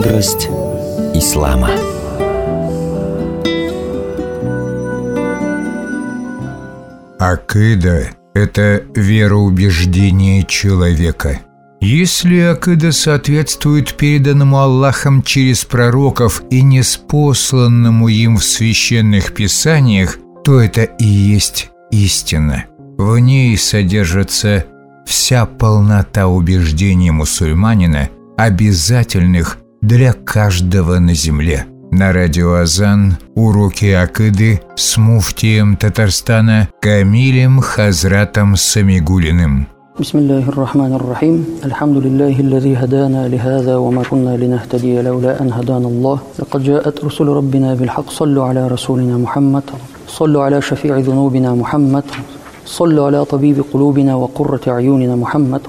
Мудрость ислама. Акида – это вероубеждение человека. Если акида соответствует переданному Аллахом через пророков и неспосланному им в священных писаниях, то это и есть истина. В ней содержится вся полнота убеждений мусульманина, обязательных для каждого на земле. На радио Азан уроки Акыды с муфтием Татарстана Камилем Хазратом Самигулиным. بسم الله الرحمن الرحيم الحمد لله الذي هدانا لهذا وما كنا لنهتدي لولا أن هدانا الله لقد جاءت رسل ربنا بالحق صلوا على رسولنا محمد صلوا على شفيع ذنوبنا محمد صلوا على طبيب قلوبنا وقرة أعيننا محمد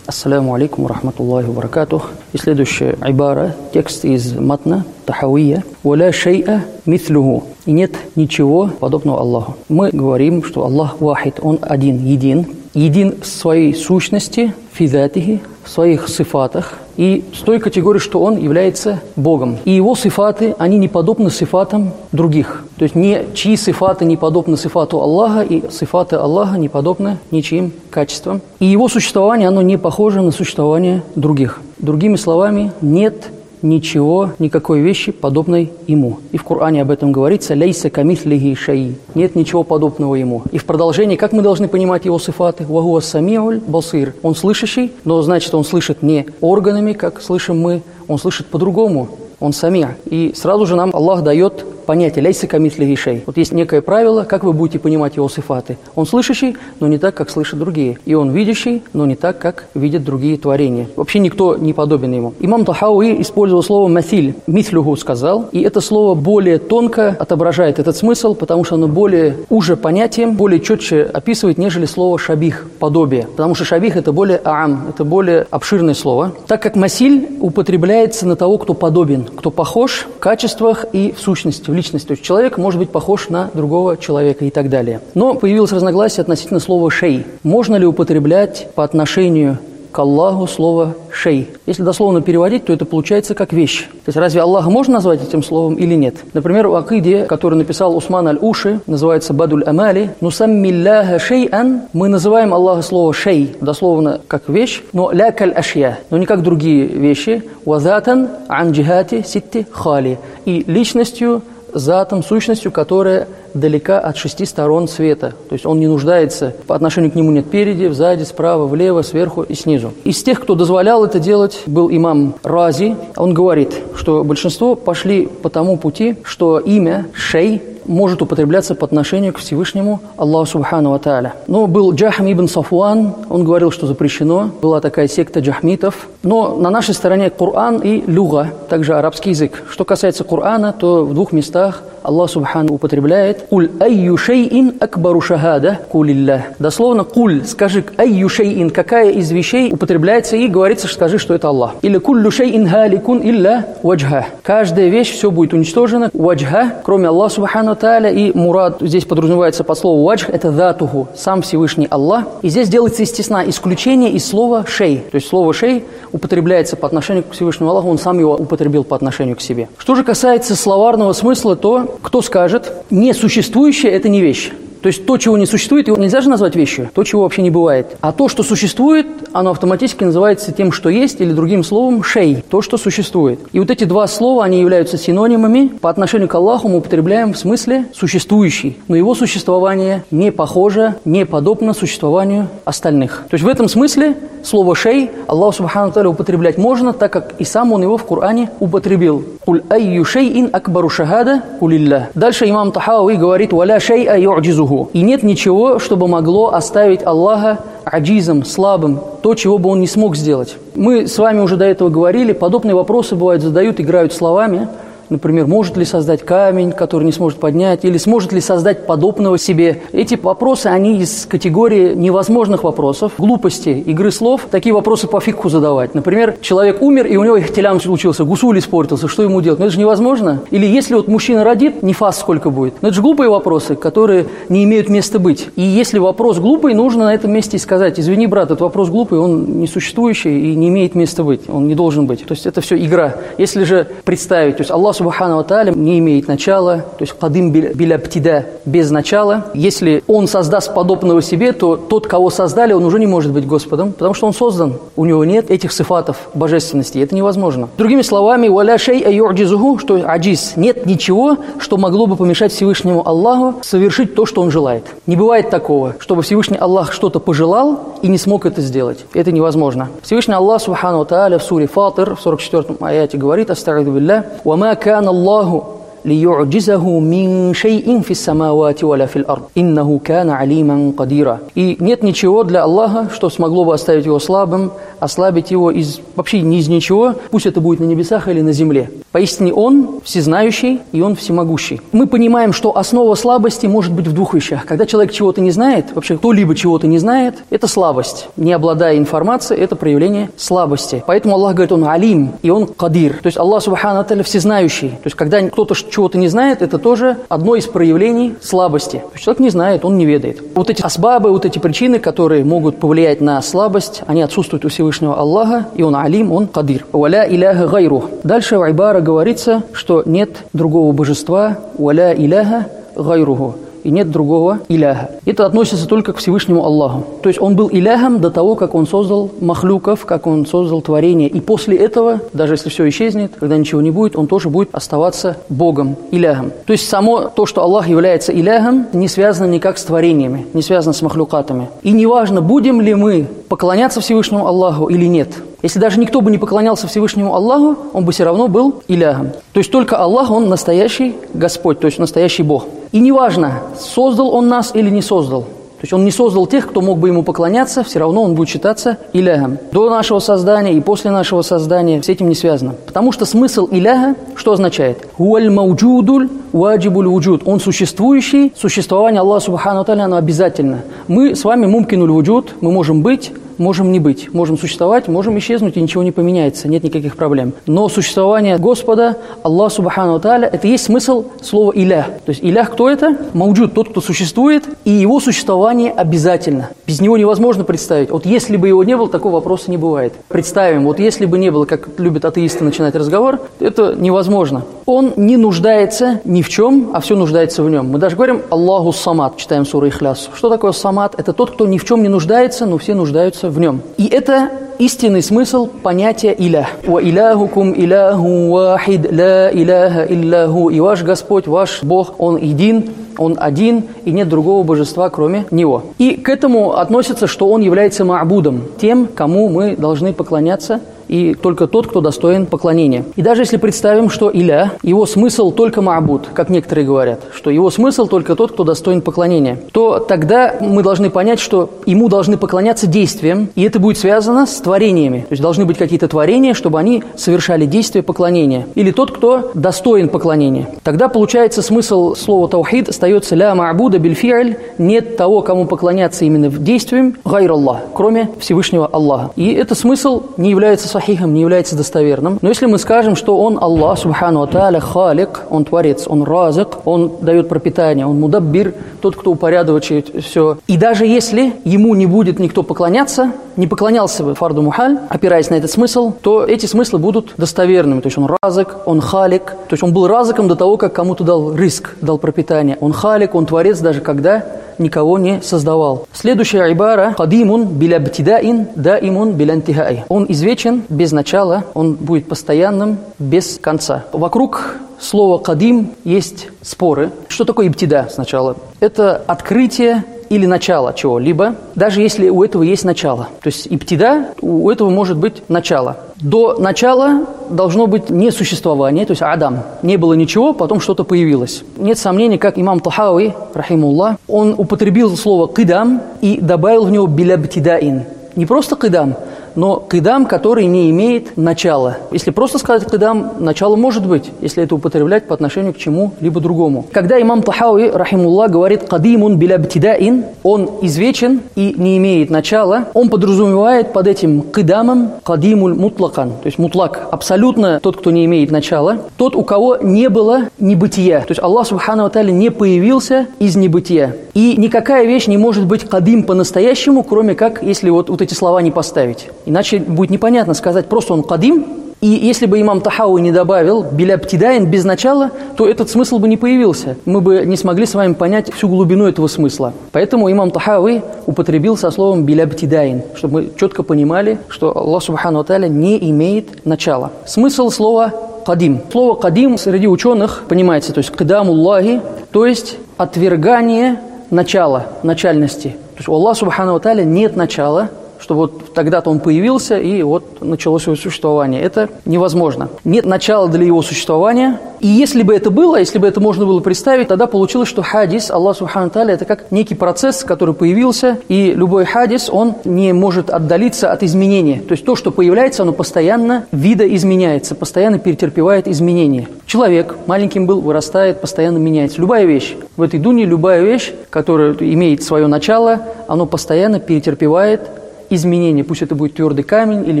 Ассаляму алейкум рахматуллахи баракатух. И следующая айбара, текст из матна, тахавия. «Валя шей'a мithluгу». И нет ничего подобного Аллаху. Мы говорим, что Аллах вахид, Он один, един. Един в своей сущности, фидатихи, в своих сифатах, и с той категории, что он является Богом. И его сифаты, они не подобны сифатам других. То есть ни чьи сифаты не подобны сифату Аллаха, и сифаты Аллаха не подобны ничьим качествам. И его существование, оно не похоже на существование других. Другими словами, нет ничего, никакой вещи подобной ему. И в Коране об этом говорится «Лейса камитлихи шаи» – «Нет ничего подобного ему». И в продолжении, как мы должны понимать его сифаты? «Вагуа самиуль басир» – «Он слышащий», но значит, он слышит не органами, как слышим мы, он слышит по-другому, он самия. И сразу же нам Аллах дает понятие «ляйся камитли вишей». Вот есть некое правило, как вы будете понимать его сифаты. Он слышащий, но не так, как слышат другие. И он видящий, но не так, как видят другие творения. Вообще никто не подобен ему. Имам Тахауи использовал слово «маthиль», «мithluгу» сказал, и это слово более тонко отображает этот смысл, потому что оно более уже понятием, более четче описывает, нежели слово «шабих», «подобие». Потому что «шабих» – это более «аам», это более обширное слово. Так как «масиль» употребляется на того, кто подобен, кто похож в качествах и в сущности, в личности. То есть человек может быть похож на другого человека и так далее. Но появилось разногласие относительно слова «шей». Можно ли употреблять по отношению к Аллаху слово «шей». Если дословно переводить, то это получается как вещь. То есть разве Аллаха можно назвать этим словом или нет? Например, в Акиде, который написал Усман Аль-Уши, называется «Бадуль Амали», «Нусаммилляха шей'ан» мы называем Аллаха слово «шей», дословно как вещь, но «лякаль ашья», но не как другие вещи, «вазатан ан джихати ситти хали» и личностью затом, сущностью, которая далека от шести сторон света. То есть он не нуждается, по отношению к нему нет переди, сзади, справа, влево, сверху и снизу. Из тех, кто дозволял это делать, был имам Рази. Он говорит, что большинство пошли по тому пути, что имя Шей может употребляться по отношению к Всевышнему Аллаху Субхану Тааля. Но был Джахм ибн Сафуан, он говорил, что запрещено. Была такая секта джахмитов. Но на нашей стороне Коран и люга, также арабский язык. Что касается Корана, то в двух местах Аллах Субхану употребляет «Куль айю шейин акбару шахада кулилля». Дословно «Куль» – скажи «Айю шейин» – какая из вещей употребляется и говорится, скажи, что это Аллах. Или «Куллю шейин халикун илля ваджха». Каждая вещь, все будет уничтожено. Ваджха, кроме Аллаха Субхану Тааля, и мурад здесь подразумевается под словом ваджх, это датуху, сам Всевышний Аллах. И здесь делается естественно исключение из слова «шей». То есть слово «шей» употребляется по отношению к Всевышнему Аллаху, он сам его употребил по отношению к себе. Что же касается словарного смысла, то кто скажет, несуществующее – это не вещь. То есть то, чего не существует, его нельзя же назвать вещью, то, чего вообще не бывает. А то, что существует, оно автоматически называется тем, что есть, или другим словом «шей», то, что существует. И вот эти два слова, они являются синонимами. По отношению к Аллаху мы употребляем в смысле «существующий». Но его существование не похоже, не подобно существованию остальных. То есть в этом смысле слово «шей» Аллаху Субхану Таля употреблять можно, так как и сам он его в Коране употребил. «Куль айю шейин акбару шахада кулилля». Дальше имам Тахауи говорит «Валя шей'a ю'джизуху» Аллаху. И нет ничего, чтобы могло оставить Аллаха аджизом, слабым, то, чего бы он не смог сделать. Мы с вами уже до этого говорили, подобные вопросы бывают задают, играют словами, например, может ли создать камень, который не сможет поднять, или сможет ли создать подобного себе. Эти вопросы, они из категории невозможных вопросов, глупости, игры слов. Такие вопросы по фикху задавать. Например, человек умер, и у него ихтилям случился, гусуль испортился, что ему делать? Ну, это же невозможно. Или если вот мужчина родит, не фас сколько будет. Но это же глупые вопросы, которые не имеют места быть. И если вопрос глупый, нужно на этом месте сказать, извини, брат, этот вопрос глупый, он несуществующий и не имеет места быть, он не должен быть. То есть это все игра. Если же представить, то есть Аллах Субхану Тааля не имеет начала, то есть кадым биляптида, без начала. Если он создаст подобного себе, то тот, кого создали, он уже не может быть Господом, потому что он создан. У него нет этих сифатов божественности, это невозможно. Другими словами, «Валя шей аюрджизуху», что аджиз, нет ничего, что могло бы помешать Всевышнему Аллаху совершить то, что он желает. Не бывает такого, чтобы Всевышний Аллах что-то пожелал и не смог это сделать. Это невозможно. Всевышний Аллах, Субхану Тааля, в суре Фатыр, в 44 м аяте говорит, «Астагиду билля, ва ма كَانَ اللَّهُ ليعجزه من شيء في السماوات ولا في الأرض إنه كان عليما قديرا И нет ничего для Аллаха, что смогло бы оставить его слабым, ослабить его из вообще не из ничего, пусть это будет на небесах или на земле. Поистине Он всезнающий и Он всемогущий. Мы понимаем, что основа слабости может быть в двух вещах. Когда человек чего-то не знает, вообще кто-либо чего-то не знает, это слабость. Не обладая информацией, это проявление слабости. Поэтому Аллах говорит, Он алим и Он кадир. То есть Аллах Субхану всезнающий. То есть когда кто-то чего-то не знает, это тоже одно из проявлений слабости. То есть человек не знает, он не ведает. Вот эти асбабы, вот эти причины, которые могут повлиять на слабость, они отсутствуют у Всевышнего Аллаха, и он алим, он кадир. Валя иляха гайру. Дальше в Айбара говорится, что нет другого божества, валя иляха гайруху и нет другого иляха. Это относится только к Всевышнему Аллаху. То есть он был иляхом до того, как он создал махлюков, как он создал творение. И после этого, даже если все исчезнет, когда ничего не будет, он тоже будет оставаться Богом, иляхом. То есть само то, что Аллах является иляхом, не связано никак с творениями, не связано с махлюкатами. И неважно, будем ли мы поклоняться Всевышнему Аллаху или нет. Если даже никто бы не поклонялся Всевышнему Аллаху, он бы все равно был иляхом. То есть только Аллах, он настоящий Господь, то есть настоящий Бог. И неважно, создал он нас или не создал. То есть он не создал тех, кто мог бы ему поклоняться, все равно он будет считаться иляхом. До нашего создания и после нашего создания с этим не связано. Потому что смысл иляха что означает? Уаль мауджудуль ваджибуль вуджуд. Он существующий, существование Аллаха Субхану Таля, оно обязательно. Мы с вами мумкинуль вуджуд, мы можем быть, можем не быть, можем существовать, можем исчезнуть, и ничего не поменяется, нет никаких проблем. Но существование Господа, Аллах Субхану Тааля, это есть смысл слова «илях». То есть «илях» кто это? Мауджуд, тот, кто существует, и его существование обязательно. Без него невозможно представить. Вот если бы его не было, такого вопроса не бывает. Представим, вот если бы не было, как любят атеисты начинать разговор, это невозможно. Он не нуждается ни в чем, а все нуждается в нем. Мы даже говорим «Аллаху самат», читаем суру Ихляс. Что такое самат? Это тот, кто ни в чем не нуждается, но все нуждаются в нем. И это истинный смысл понятия «илях». «Ва иляхукум иляху вахид ла иляха илляху». И ваш Господь, ваш Бог, Он един, Он один, и нет другого божества, кроме Него. И к этому относится, что Он является ма'будом, тем, кому мы должны поклоняться – и только тот, кто достоин поклонения. И даже если представим, что Иля, его смысл только Маабуд, как некоторые говорят, что его смысл только тот, кто достоин поклонения, то тогда мы должны понять, что ему должны поклоняться действиям, и это будет связано с творениями. То есть должны быть какие-то творения, чтобы они совершали действия поклонения. Или тот, кто достоин поклонения. Тогда получается смысл слова таухид остается ля ма'буда бильфи'аль, нет того, кому поклоняться именно в действием, гайр Аллах, кроме Всевышнего Аллаха. И этот смысл не является сахихом, не является достоверным. Но если мы скажем, что он Аллах, субхану аталя, халик, он творец, он разик, он дает пропитание, он мудаббир, тот, кто упорядочивает все. И даже если ему не будет никто поклоняться, не поклонялся бы фарду мухаль, опираясь на этот смысл, то эти смыслы будут достоверными. То есть он разик, он халик, то есть он был разиком до того, как кому-то дал риск, дал пропитание. Он халик, он творец, даже когда никого не создавал. Следующая айбара «Кадимун биля бтидаин даимун биля антихай». Он извечен без начала, он будет постоянным без конца. Вокруг слова «кадим» есть споры. Что такое ибтида сначала? Это открытие или начало чего-либо, даже если у этого есть начало. То есть иптида, у этого может быть начало. До начала должно быть не существование, то есть Адам. Не было ничего, потом что-то появилось. Нет сомнений, как имам Тахауи, рахимуллах, он употребил слово «кидам» и добавил в него «билябтидаин». Не просто «кидам», но кидам, который не имеет начала. Если просто сказать кидам, начало может быть, если это употреблять по отношению к чему-либо другому. Когда имам Тахауи, рахимуллах, говорит кадимун билябтидаин, он извечен и не имеет начала, он подразумевает под этим кидамом кадимуль мутлакан, то есть мутлак, абсолютно тот, кто не имеет начала, тот, у кого не было небытия. То есть Аллах Субхану Аталя не появился из небытия. И никакая вещь не может быть кадим по-настоящему, кроме как, если вот, вот эти слова не поставить. Иначе будет непонятно сказать просто он кадим, и если бы имам Тахауи не добавил «биля птидайн» без начала, то этот смысл бы не появился. Мы бы не смогли с вами понять всю глубину этого смысла. Поэтому имам Тахауи употребил со словом «биля птидайн», чтобы мы четко понимали, что Аллах Субхану Аталя не имеет начала. Смысл слова «кадим». Слово «кадим» среди ученых понимается, то есть «кадамуллахи», то есть отвергание начала, начальности. То есть у Аллаха Субхану нет начала – что вот тогда-то он появился и вот началось его существование. Это невозможно. Нет начала для его существования. И если бы это было, если бы это можно было представить, тогда получилось, что хадис, Аллах Субхану Таля, это как некий процесс, который появился, и любой хадис, он не может отдалиться от изменения. То есть то, что появляется, оно постоянно видоизменяется, постоянно перетерпевает изменения. Человек маленьким был, вырастает, постоянно меняется. Любая вещь. В этой дуне любая вещь, которая имеет свое начало, оно постоянно перетерпевает изменения, пусть это будет твердый камень или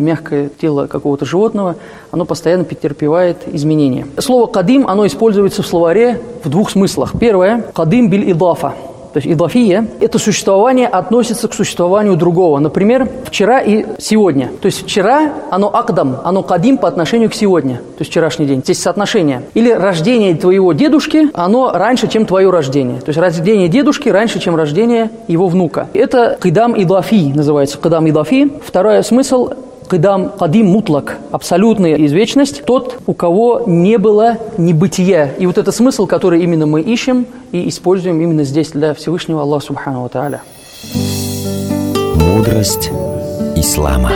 мягкое тело какого-то животного, оно постоянно претерпевает изменения. Слово «кадим», оно используется в словаре в двух смыслах. Первое – «кадим биль идафа», то есть идафия, это существование относится к существованию другого. Например, вчера и сегодня. То есть вчера оно акдам, оно кадим по отношению к сегодня, то есть вчерашний день. Здесь соотношение. Или рождение твоего дедушки, оно раньше, чем твое рождение. То есть рождение дедушки раньше, чем рождение его внука. Это кидам идафи называется, кидам идафи. Второй смысл Кадам, кадим мутлак, абсолютная извечность, тот, у кого не было небытия. И вот это смысл, который именно мы ищем и используем именно здесь для Всевышнего Аллаха Субхану Тааля. Мудрость ислама.